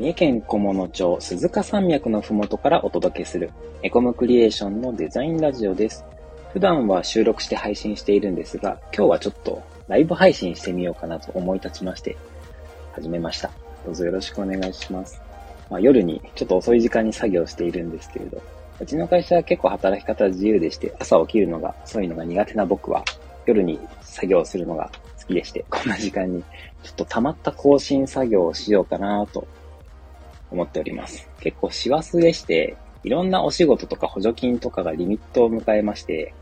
三重県菰野町鈴鹿山脈のふもとからお届けするエコムクリエーションのデザインラジオです。普段は収録して配信しているんですが、今日はちょっとライブ配信してみようかなと思い立ちまして、始めました。どうぞよろしくお願いします。まあ、夜にちょっと遅い時間に作業しているんですけれど、うちの会社は結構働き方自由でして、朝起きるのが遅いのが苦手な僕は、夜に作業するのが好きでして、こんな時間にちょっと溜まった更新作業をしようかなと思っております。結構師走でして、いろんなお仕事とか補助金とかがリミットを迎えまして、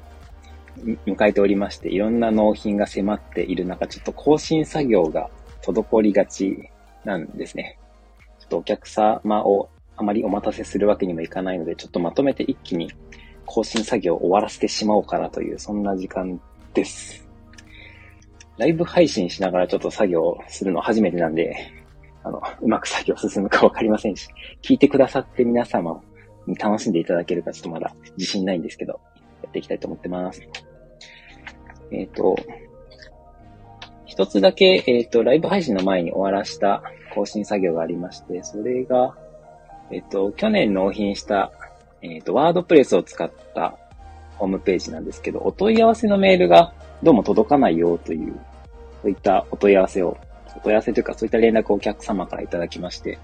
迎えておりまして、いろんな納品が迫っている中、ちょっと更新作業が滞りがちなんですね。ちょっとお客様をあまりお待たせするわけにもいかないので、ちょっとまとめて一気に更新作業を終わらせてしまおうかなという、そんな時間です。ライブ配信しながらちょっと作業するの初めてなんで、あの、うまく作業進むかわかりませんし、聞いてくださって皆様に楽しんでいただけるかちょっとまだ自信ないんですけど、やっていきたいと思ってます。えっ、ー、と、一つだけ、えっ、ー、と、ライブ配信の前に終わらした更新作業がありまして、それが、えっと、去年納品した、えっと、ワードプレスを使ったホームページなんですけど、お問い合わせのメールがどうも届かないよという、そういったお問い合わせを、お問い合わせというかそういった連絡をお客様からいただきまして、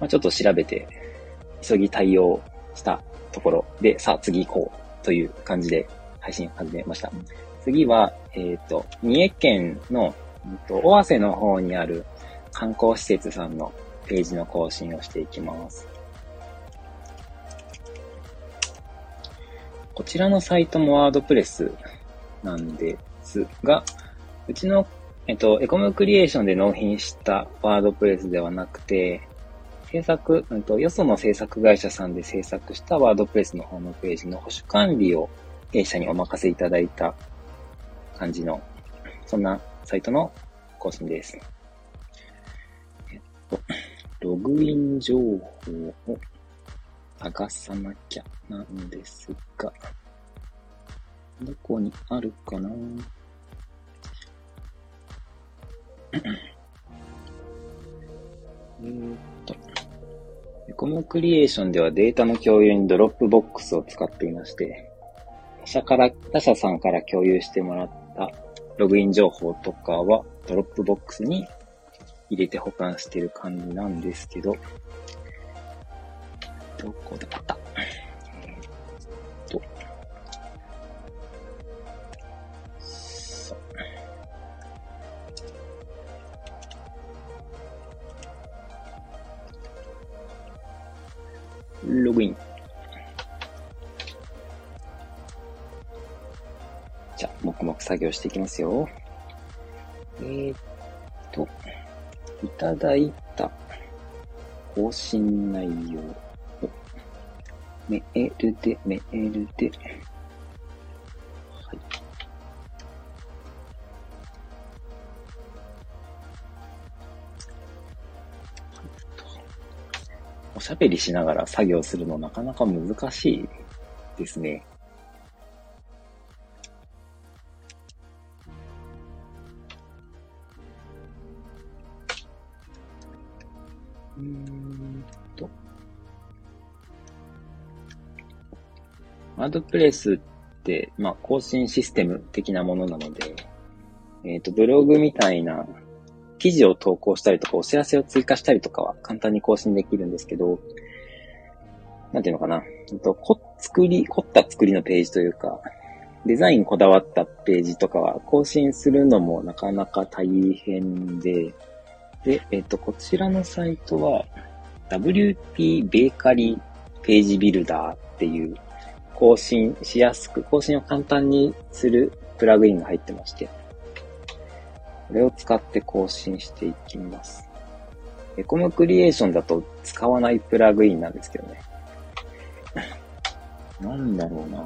まあ、ちょっと調べて、急ぎ対応したところで、さあ次行こうという感じで配信始めました。次は、えっ、ー、と、三重県の、えっと、尾鷲の方にある観光施設さんのページの更新をしていきます。こちらのサイトもワードプレスなんですが、うちの、えっと、エコムクリエーションで納品したワードプレスではなくて、制作、うんと、よその制作会社さんで制作したワードプレスのホームページの保守管理を弊社にお任せいただいた感じの、そんなサイトの更新です。えっと、ログイン情報を探さなきゃなんですが、どこにあるかな？えーっと、エコモクリエーションではデータの共有に Dropbox を使っていまして、他社から、他社さんから共有してもらったログイン情報とかは Dropbox に入れて保管してる感じなんですけど、どこだった？ログイン。じゃあ、黙々作業していきますよ。えー、っと、いただいた更新内容メールで、メールで、おしゃべりしながら作業するのなかなか難しいですね。うんとワードプレスって、まあ、更新システム的なものなので、えっ、ー、と、ブログみたいな記事を投稿したりとか、お知らせを追加したりとかは簡単に更新できるんですけど、なんていうのかな。えっと、こ、作り、凝った作りのページというか、デザインこだわったページとかは更新するのもなかなか大変で、で、えっと、こちらのサイトは、WP ベーカリーページビルダーっていう更新しやすく、更新を簡単にするプラグインが入ってまして、これを使って更新していきます。エコムクリエーションだと使わないプラグインなんですけどね。なんだろうな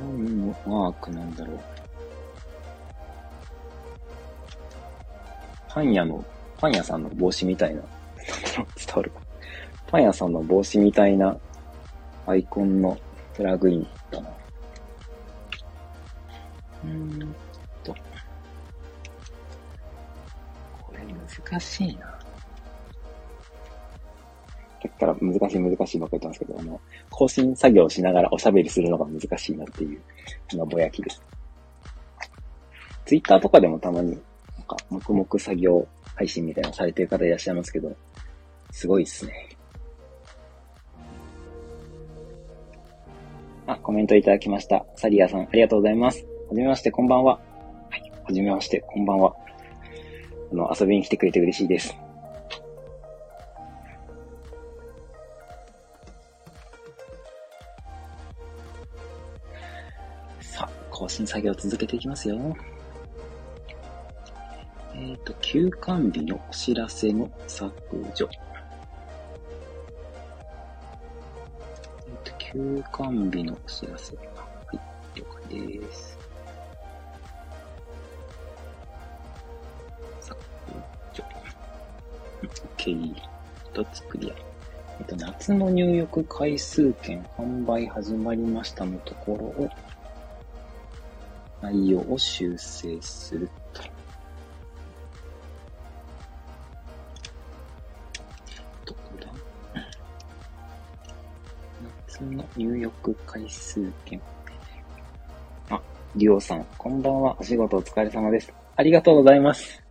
何のワークなんだろう。パン屋の、パン屋さんの帽子みたいな、伝わるか。パン屋さんの帽子みたいなアイコンのプラグインうーんと。難しいな。さっきから難しい難しいばっかり言ったんですけど、あの、更新作業をしながらおしゃべりするのが難しいなっていう、あの、ぼやきです。ツイッターとかでもたまに、なんか、黙々作業配信みたいなのされてる方いらっしゃいますけど、すごいっすね。あ、コメントいただきました。サリアさん、ありがとうございます。はじめまして、こんばんは。はい、はじめまして、こんばんは。あの、遊びに来てくれて嬉しいです。さあ、更新作業続けていきますよ。えっ、ー、と、休館日のお知らせの削除。えっ、と、休館日のお知らせ。はい、了解です。OK。一つクリア。えっと、夏の入浴回数券販売始まりましたのところを、内容を修正すると。どこだ？夏の入浴回数券。あ、りょうさん、こんばんは。お仕事お疲れ様です。ありがとうございます。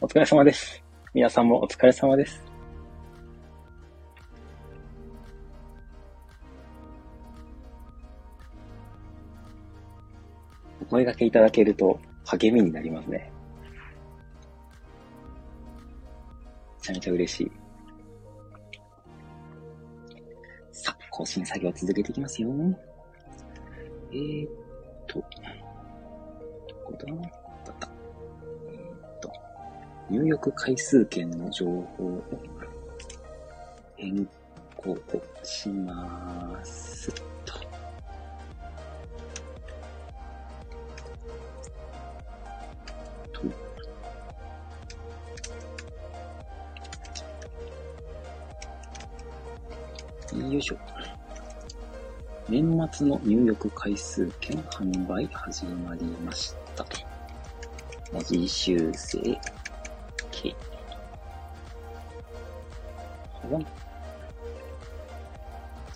お疲れ様です。皆さんもお疲れ様です。お声掛けいただけると励みになりますね。めちゃめちゃ嬉しい。さあ更新作業続けていきますよ。えー、っと、どこだ。入浴回数券の情報を変更します。よいしょ。年末の入浴回数券販売始まりました。文字修正、K。はわん。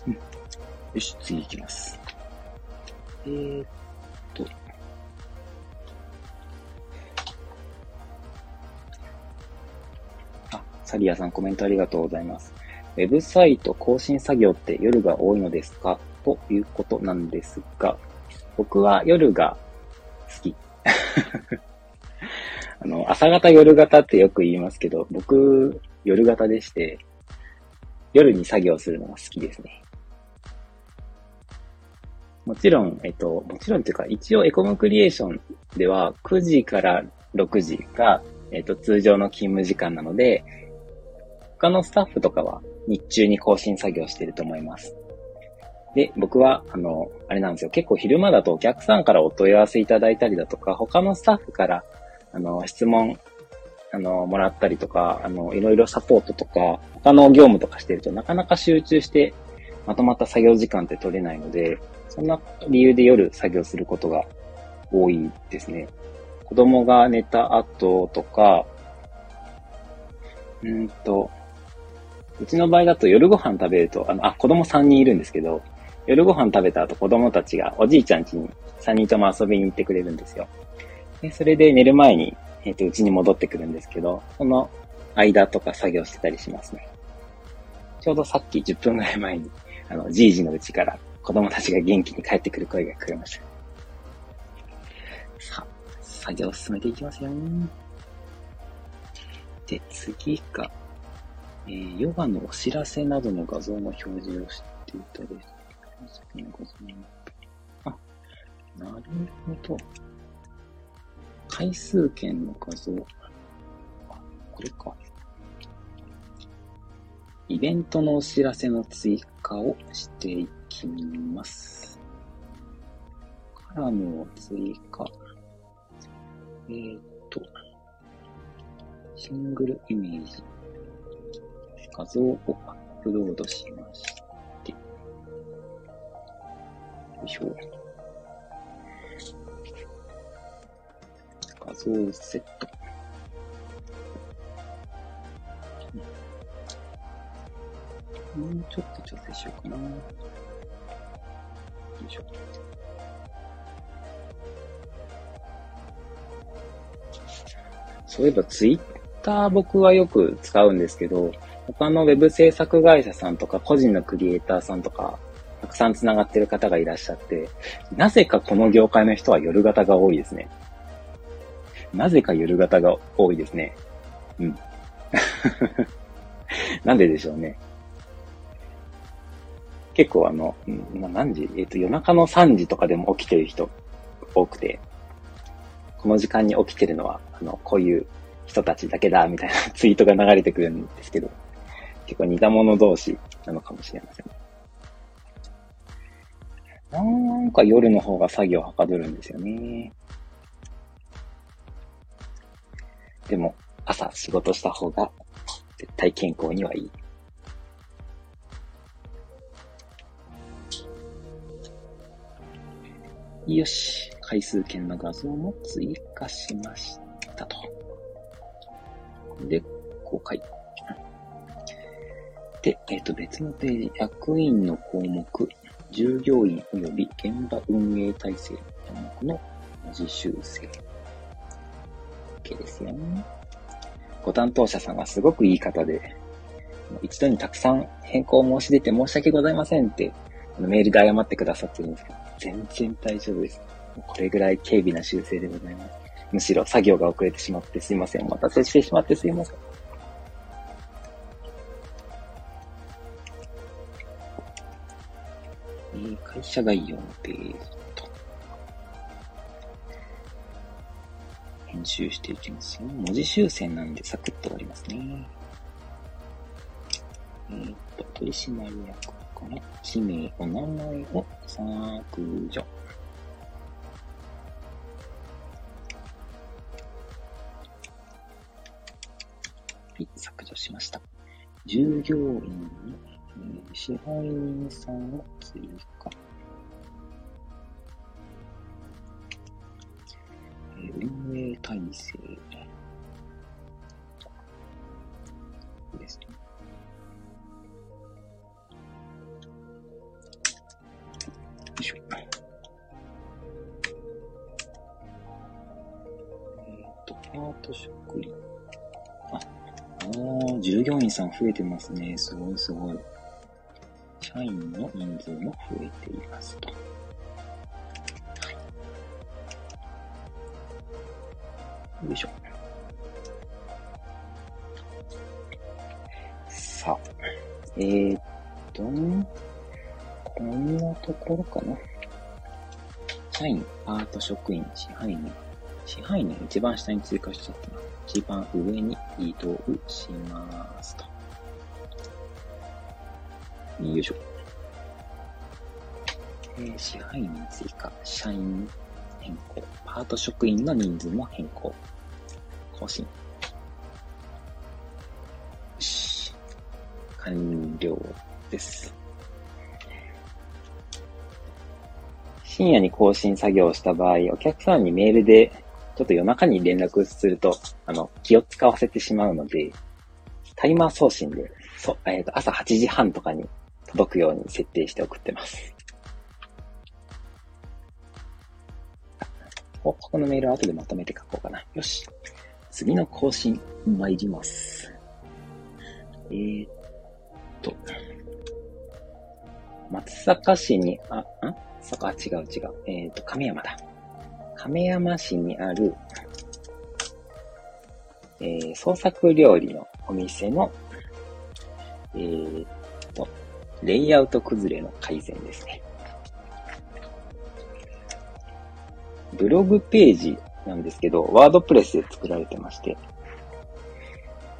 うん。よし、次行きます。えー、っと。あ、サリアさんコメントありがとうございます。ウェブサイト更新作業って夜が多いのですか？ということなんですが、僕は夜が好き。あの、朝方夜型ってよく言いますけど、僕、夜型でして、夜に作業するのが好きですね。もちろん、えっと、もちろんっていうか、一応エコムクリエーションでは9時から6時が、えっと、通常の勤務時間なので、他のスタッフとかは日中に更新作業してると思います。で、僕は、あの、あれなんですよ。結構昼間だとお客さんからお問い合わせいただいたりだとか、他のスタッフから、あの、質問、あの、もらったりとか、あの、いろいろサポートとか、他の業務とかしてるとなかなか集中してまとまった作業時間って取れないので、そんな理由で夜作業することが多いですね。子供が寝た後とか、うんと、うちの場合だと夜ご飯食べると、あの、あ、子供3人いるんですけど、夜ご飯食べた後子供たちがおじいちゃん家に3人とも遊びに行ってくれるんですよ。で、それで寝る前に、えっ、ー、と、うちに戻ってくるんですけど、その間とか作業してたりしますね。ちょうどさっき10分ぐらい前に、あの、じいじのうちから子供たちが元気に帰ってくる声が聞こえました。さあ、作業を進めていきますよ。で、次が、えー、ヨガのお知らせなどの画像の表示をしていただいて、あ、なるほど。回数券の画像。あ、これか。イベントのお知らせの追加をしていきます。カラムを追加。えー、っと、シングルイメージ。画像をアップロードしまして、よいしょ。そうセット。もうちょっと調整しようかな。よいしょ。そういえばツイッター僕はよく使うんですけど、他のウェブ制作会社さんとか個人のクリエイターさんとか、たくさん繋がってる方がいらっしゃって、なぜかこの業界の人は夜型が多いですね。なぜか夜型が多いですね。うん。なんででしょうね。結構あの、うん、何時？えっ、と、夜中の3時とかでも起きてる人多くて、この時間に起きてるのは、あの、こういう人たちだけだ、みたいな ツイートが流れてくるんですけど、結構似た者同士なのかもしれません。なんか夜の方が作業はかどるんですよね。でも、朝仕事した方が絶対健康にはいい。よし。回数券の画像も追加しましたと。で、公開。で、えっ、ー、と、別のページ、役員の項目、従業員及び現場運営体制の項目の文字修正。OK ですよ、ね。ご担当者さんがすごくいい方で、一度にたくさん変更申し出て申し訳ございませんってメールで謝ってくださってるんですけど、全然大丈夫です。これぐらい軽微な修正でございます。むしろ作業が遅れてしまってすいません。お待たせしてしまってすいません。えー、会社概要のページ集していきますよ。文字修正なんでサクッと終わりますね。えー、っと、取締役から氏名、お名前を削除。はい、削除しました。従業員に、えー、支配人さんを追加。えー、運体制ですね。よいしょ。えっ、と、パート職員。あお従業員さん増えてますね。すごいすごい。社員の人数も増えていますと。えー、っと、こんなところかな。社員、パート職員、支配人。支配人一番下に追加しちゃったな。一番上に移動しますと。よいしょ。えー、支配人追加、社員変更、パート職員の人数も変更。更新。完了です。深夜に更新作業をした場合、お客さんにメールでちょっと夜中に連絡すると、あの、気を使わせてしまうので、タイマー送信で、そ、えっ、ー、と、朝8時半とかに届くように設定して送ってます。お、ここのメールは後でまとめて書こうかな。よし。次の更新、参ります。えー、と、松阪市に、あ、ん？そこ、あ、違う違う。えー、っと、亀山だ。亀山市にある、えー、創作料理のお店の、えー、と、レイアウト崩れの改善ですね。ブログページなんですけど、ワードプレスで作られてまして、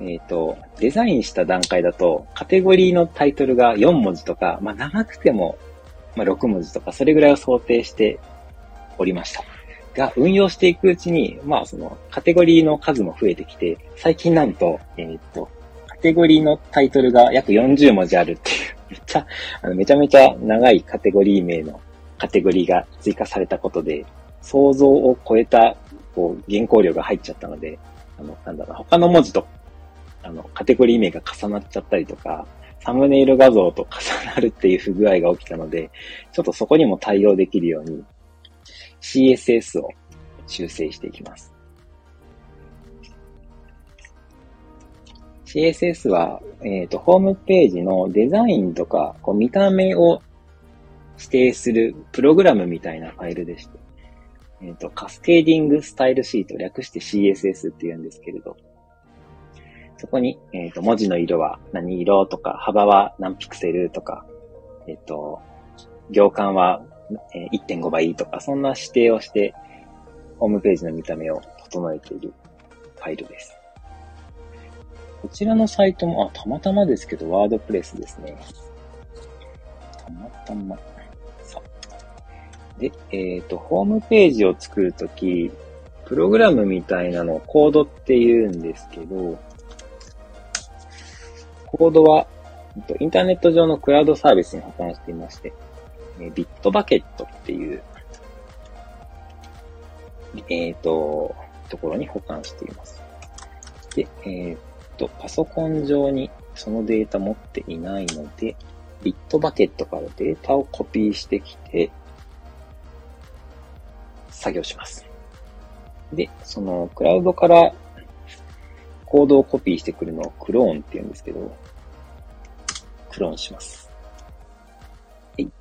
えっ、ー、と、デザインした段階だと、カテゴリーのタイトルが4文字とか、まあ長くても、まあ6文字とか、それぐらいを想定しておりました。が運用していくうちに、まあそのカテゴリーの数も増えてきて、最近なんと、えー、っと、カテゴリーのタイトルが約40文字あるっていう、めっちゃ、あのめちゃめちゃ長いカテゴリー名のカテゴリーが追加されたことで、想像を超えた、こう、原稿量が入っちゃったので、あの、なんだろう、他の文字と、あの、カテゴリー名が重なっちゃったりとか、サムネイル画像と重なるっていう不具合が起きたので、ちょっとそこにも対応できるように CSS を修正していきます。CSS は、えっ、ー、と、ホームページのデザインとか、こう見た目を指定するプログラムみたいなファイルでして、えっ、ー、と、カスケーディングスタイルシート、略して CSS って言うんですけれど、そこに、えっ、ー、と、文字の色は何色とか、幅は何ピクセルとか、えっ、と、行間は1.5倍とか、そんな指定をして、ホームページの見た目を整えているファイルです。こちらのサイトも、あ、たまたまですけど、ワードプレスですね。たまたま。さで、えっ、ー、と、ホームページを作るとき、プログラムみたいなのをコードって言うんですけど、コードは、インターネット上のクラウドサービスに保管していまして、ビットバケットっていう、えっ、ー、と、ところに保管しています。で、えっ、ー、と、パソコン上にそのデータ持っていないので、ビットバケットからデータをコピーしてきて、作業します。で、そのクラウドからコードをコピーしてくるのをクローンって言うんですけど、クローンします。はい。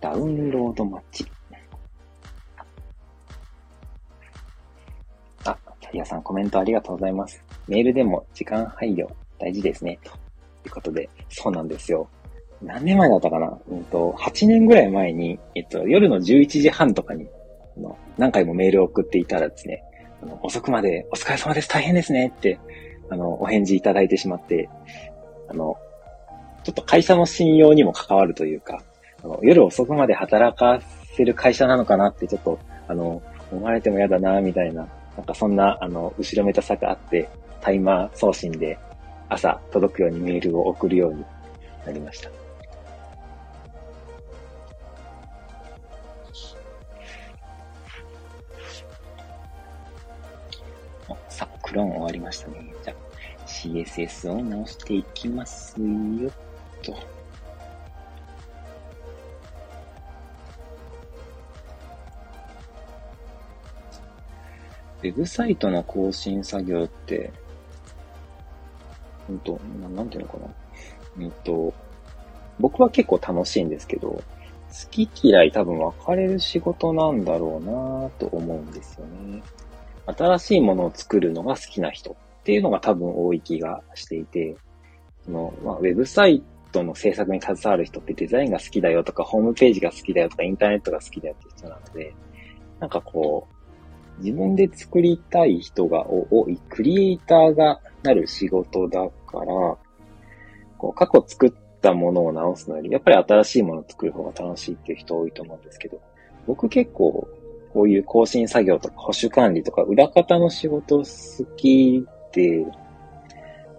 ダウンロード待ち。キャリアさんコメントありがとうございます。メールでも時間配慮大事ですね。ということで、そうなんですよ。何年前だったかな？うんと、8年ぐらい前に、えっと、夜の11時半とかに、あの何回もメールを送っていたらですね、あの遅くまでお疲れ様です、大変ですねって、あの、お返事いただいてしまって、あの、ちょっと会社の信用にも関わるというか、あの夜遅くまで働かせる会社なのかなってちょっと、あの、思われても嫌だな、みたいななんかそんな、あの、後ろめたさがあって、タイマー送信で朝届くようにメールを送るようになりました。さあ、クローン終わりましたね。CSS を直していきますよ、と。ウェブサイトの更新作業って、うんと、なんていうのかな。うんと、僕は結構楽しいんですけど、好き嫌い多分分かれる仕事なんだろうなと思うんですよね。新しいものを作るのが好きな人っていうのが多分多い気がしていて、その、まあ、ウェブサイトの制作に携わる人ってデザインが好きだよとか、ホームページが好きだよとか、インターネットが好きだよって人なので、なんかこう、自分で作りたい人が多い、クリエイターがなる仕事だから、こう過去作ったものを直すのより、やっぱり新しいものを作る方が楽しいっていう人多いと思うんですけど、僕結構こういう更新作業とか保守管理とか裏方の仕事好きで、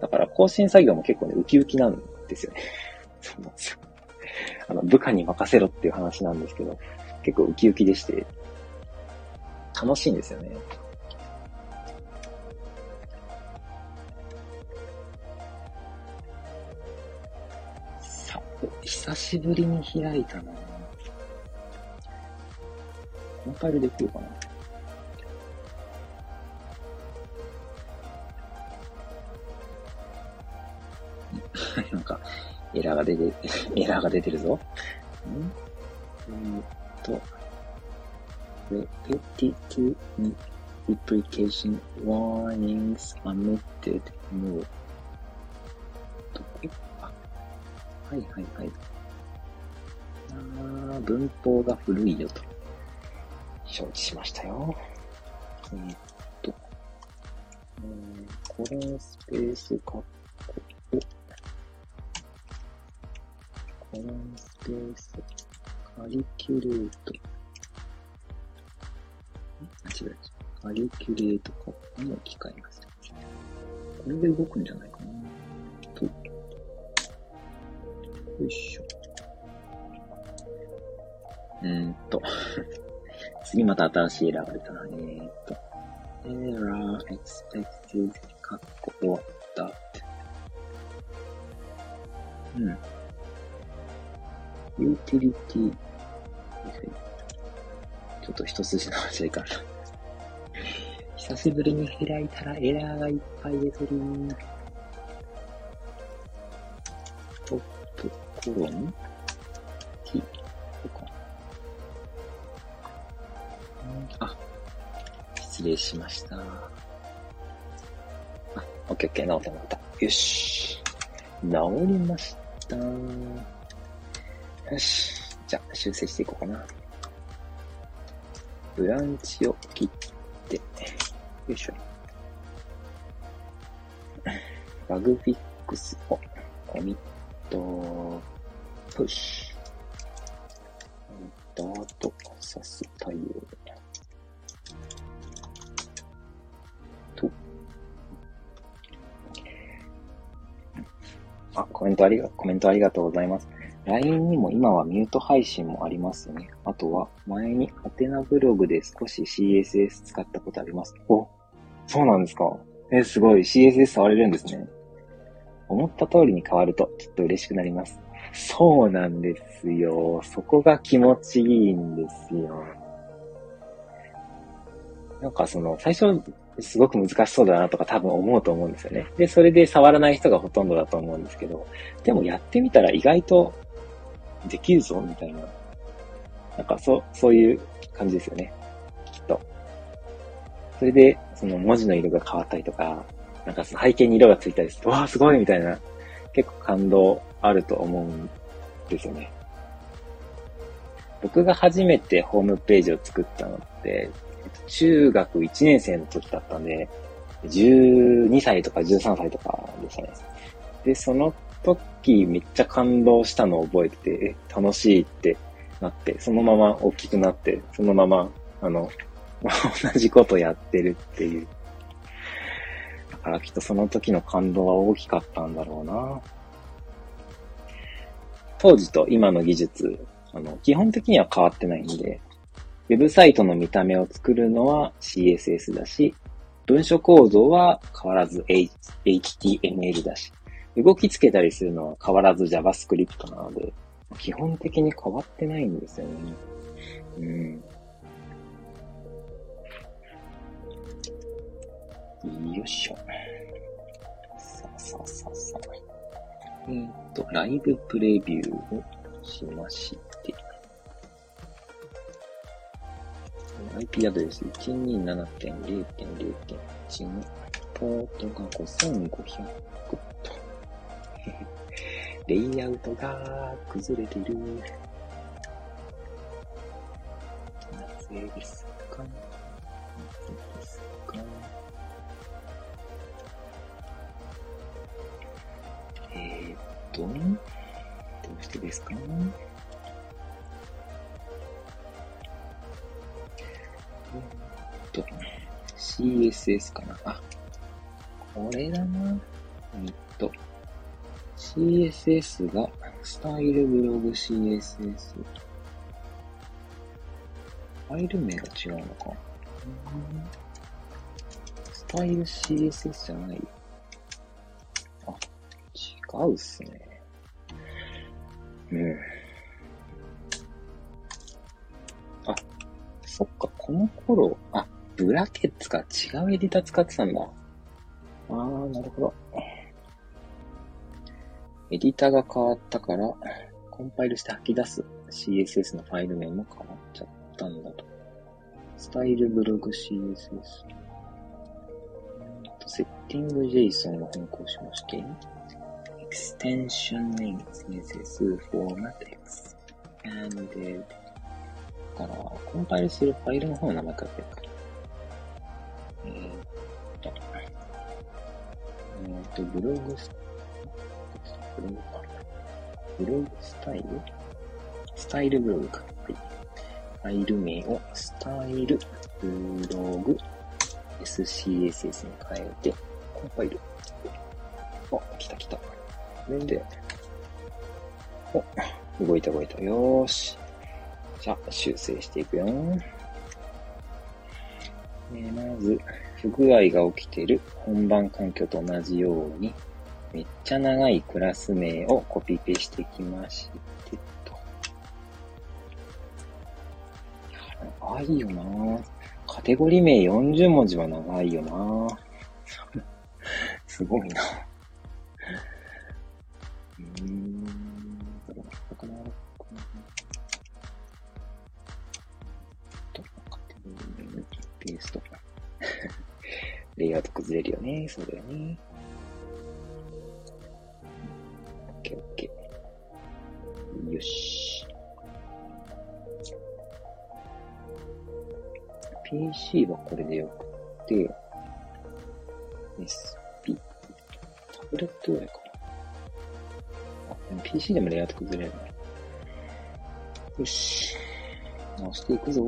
だから更新作業も結構ね、ウキウキなんですよね。そうなんですよ。あの、部下に任せろっていう話なんですけど、結構ウキウキでして、楽しいんですよね。さ、久しぶりに開いたなこのファイルできるかな なんか、エラーが出て、エラーが出てるぞ。んえー、っと、repetitive replication warnings omitted more どこあ、はいはいはい。あ文法が古いよと。表示しましたよ。えー、っと、えー、コロンスペースカッコロンスペースカリキュレート違う。カリキュレートカップに置き換えます。これで動くんじゃないかなと。よいしょ。うーんと。次また新しいエラーが出たな。えーっと。error expected カッコ終わった。うん。ユーティリティ。ちょっと一筋縄じゃいかな。久しぶりに開いたらエラーがいっぱい出てる。トップコロン ?t とか。あ、失礼しました。あ、オッケーオッケー、直った直った。よし。治りました。よし。じゃあ、修正していこうかな。ブランチを切って、よいしょ。バグフィックスをコミット、プッシュ。ダートさす対応。と。あ、コメントありが、コメントありがとうございます。LINE にも今はミュート配信もありますね。あとは、前にハテナブログで少し CSS 使ったことあります。お、そうなんですかえ、すごい。CSS 触れるんですね。思った通りに変わると、ちょっと嬉しくなります。そうなんですよ。そこが気持ちいいんですよ。なんかその、最初、すごく難しそうだなとか多分思うと思うんですよね。で、それで触らない人がほとんどだと思うんですけど、でもやってみたら意外とできるぞ、みたいな。なんかそう、そういう感じですよね。きっと。それで、その文字の色が変わったりとか、なんかその背景に色がついたりすると、わあ、すごいみたいな、結構感動あると思うんですよね。僕が初めてホームページを作ったのって、中学1年生の時だったんで、12歳とか13歳とかでしたね。で、その時めっちゃ感動したのを覚えてて、え、楽しいってなって、そのまま大きくなって、そのまま、あの、同じことやってるっていう。だからきっとその時の感動は大きかったんだろうな。当時と今の技術、あの、基本的には変わってないんで、ウェブサイトの見た目を作るのは CSS だし、文書構造は変わらず H- HTML だし、動きつけたりするのは変わらず JavaScript なので、基本的に変わってないんですよね。うん。よいしょ。さあさあさあさあ。えーっと、ライブプレビューをしまして、IP アドレス127.0.0.1のポートが5500、レイアウトが崩れてる。なぜですか？なぜですか？えー、っと、どうしてですか？えーっと、CSS かな。あ、これだな。CSS が、スタイルブログ CSS。ファイル名が違うのか。スタイル CSS じゃない。あ、違うっすね。うん。あ、そっか、この頃、あ、ブラケッツか違うエディター使ってたんだ。あー、なるほど。エディターが変わったから、コンパイルして吐き出す CSS のファイル名も変わっちゃったんだと。スタイルブログ CSS。セッティング JSON を変更しまして、extension name CSS format X。and で、から、コンパイルするファイルの方の名前書いてるか。えーっと、えーっと、ブログ、ブログか。ブログスタイル？スタイルブログか。はい。ファイル名をスタイルブログ SCSS に変えて、コンパイル。お、来た来た。これで、お、動いた動いた。よーし。じゃあ、修正していくよ。えまず、不具合が起きている本番環境と同じように、めっちゃ長いクラス名をコピペしてきましてと。長いよなカテゴリー名40文字は長いよな すごいな。うーん、どれがかなと、カテゴリー名ペースト。レイアウト崩れるよね。そうだよね。ケーオッケー。よし。PC はこれでよくて、SP。タブレットぐらいかな。あ、でも PC でもレイアウト崩れるね。よし。直していくぞ。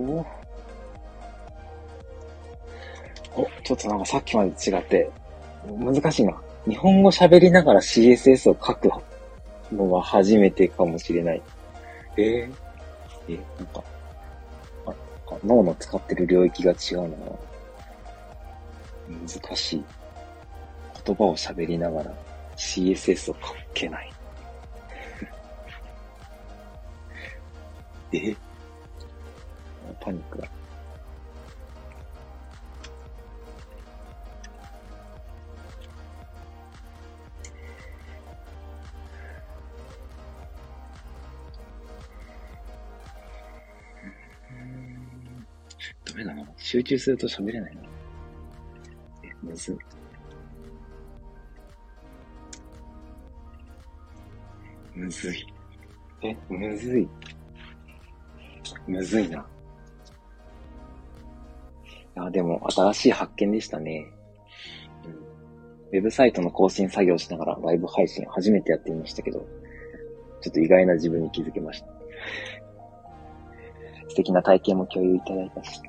お、ちょっとなんかさっきまで違って、難しいな。日本語喋りながら CSS を書くのは初めてかもしれない。えー、え、なんか、あ、なんか脳の使ってる領域が違うのかな？難しい。言葉を喋りながら CSS を書けない。え？パニックだ。ダメだな。集中すると喋れないな。え、むずい。むずい。え、むずい。むずいな。あ、でも、新しい発見でしたね。ウェブサイトの更新作業しながらライブ配信初めてやってみましたけど、ちょっと意外な自分に気づけました。素敵な体験も共有いただいたし、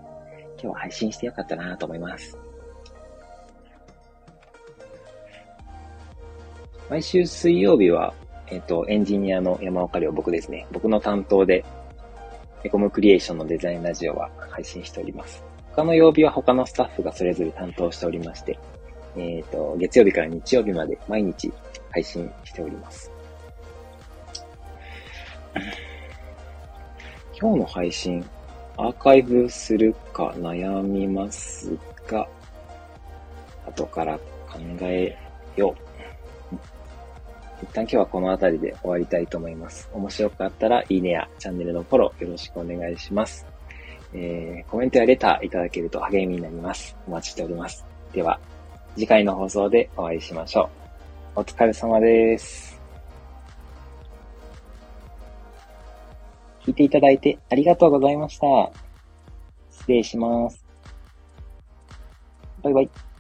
今日は配信してよかったなと思います。毎週水曜日は、えっ、と、エンジニアの山岡亮僕ですね。僕の担当で、エコムクリエーションのデザインラジオは配信しております。他の曜日は他のスタッフがそれぞれ担当しておりまして、えっ、と、月曜日から日曜日まで毎日配信しております。今日の配信、アーカイブするか悩みますが、後から考えよう。一旦今日はこの辺りで終わりたいと思います。面白かったらいいねやチャンネルのフォローよろしくお願いします。えー、コメントやレターいただけると励みになります。お待ちしております。では、次回の放送でお会いしましょう。お疲れ様です。聞いていただいてありがとうございました。失礼します。バイバイ。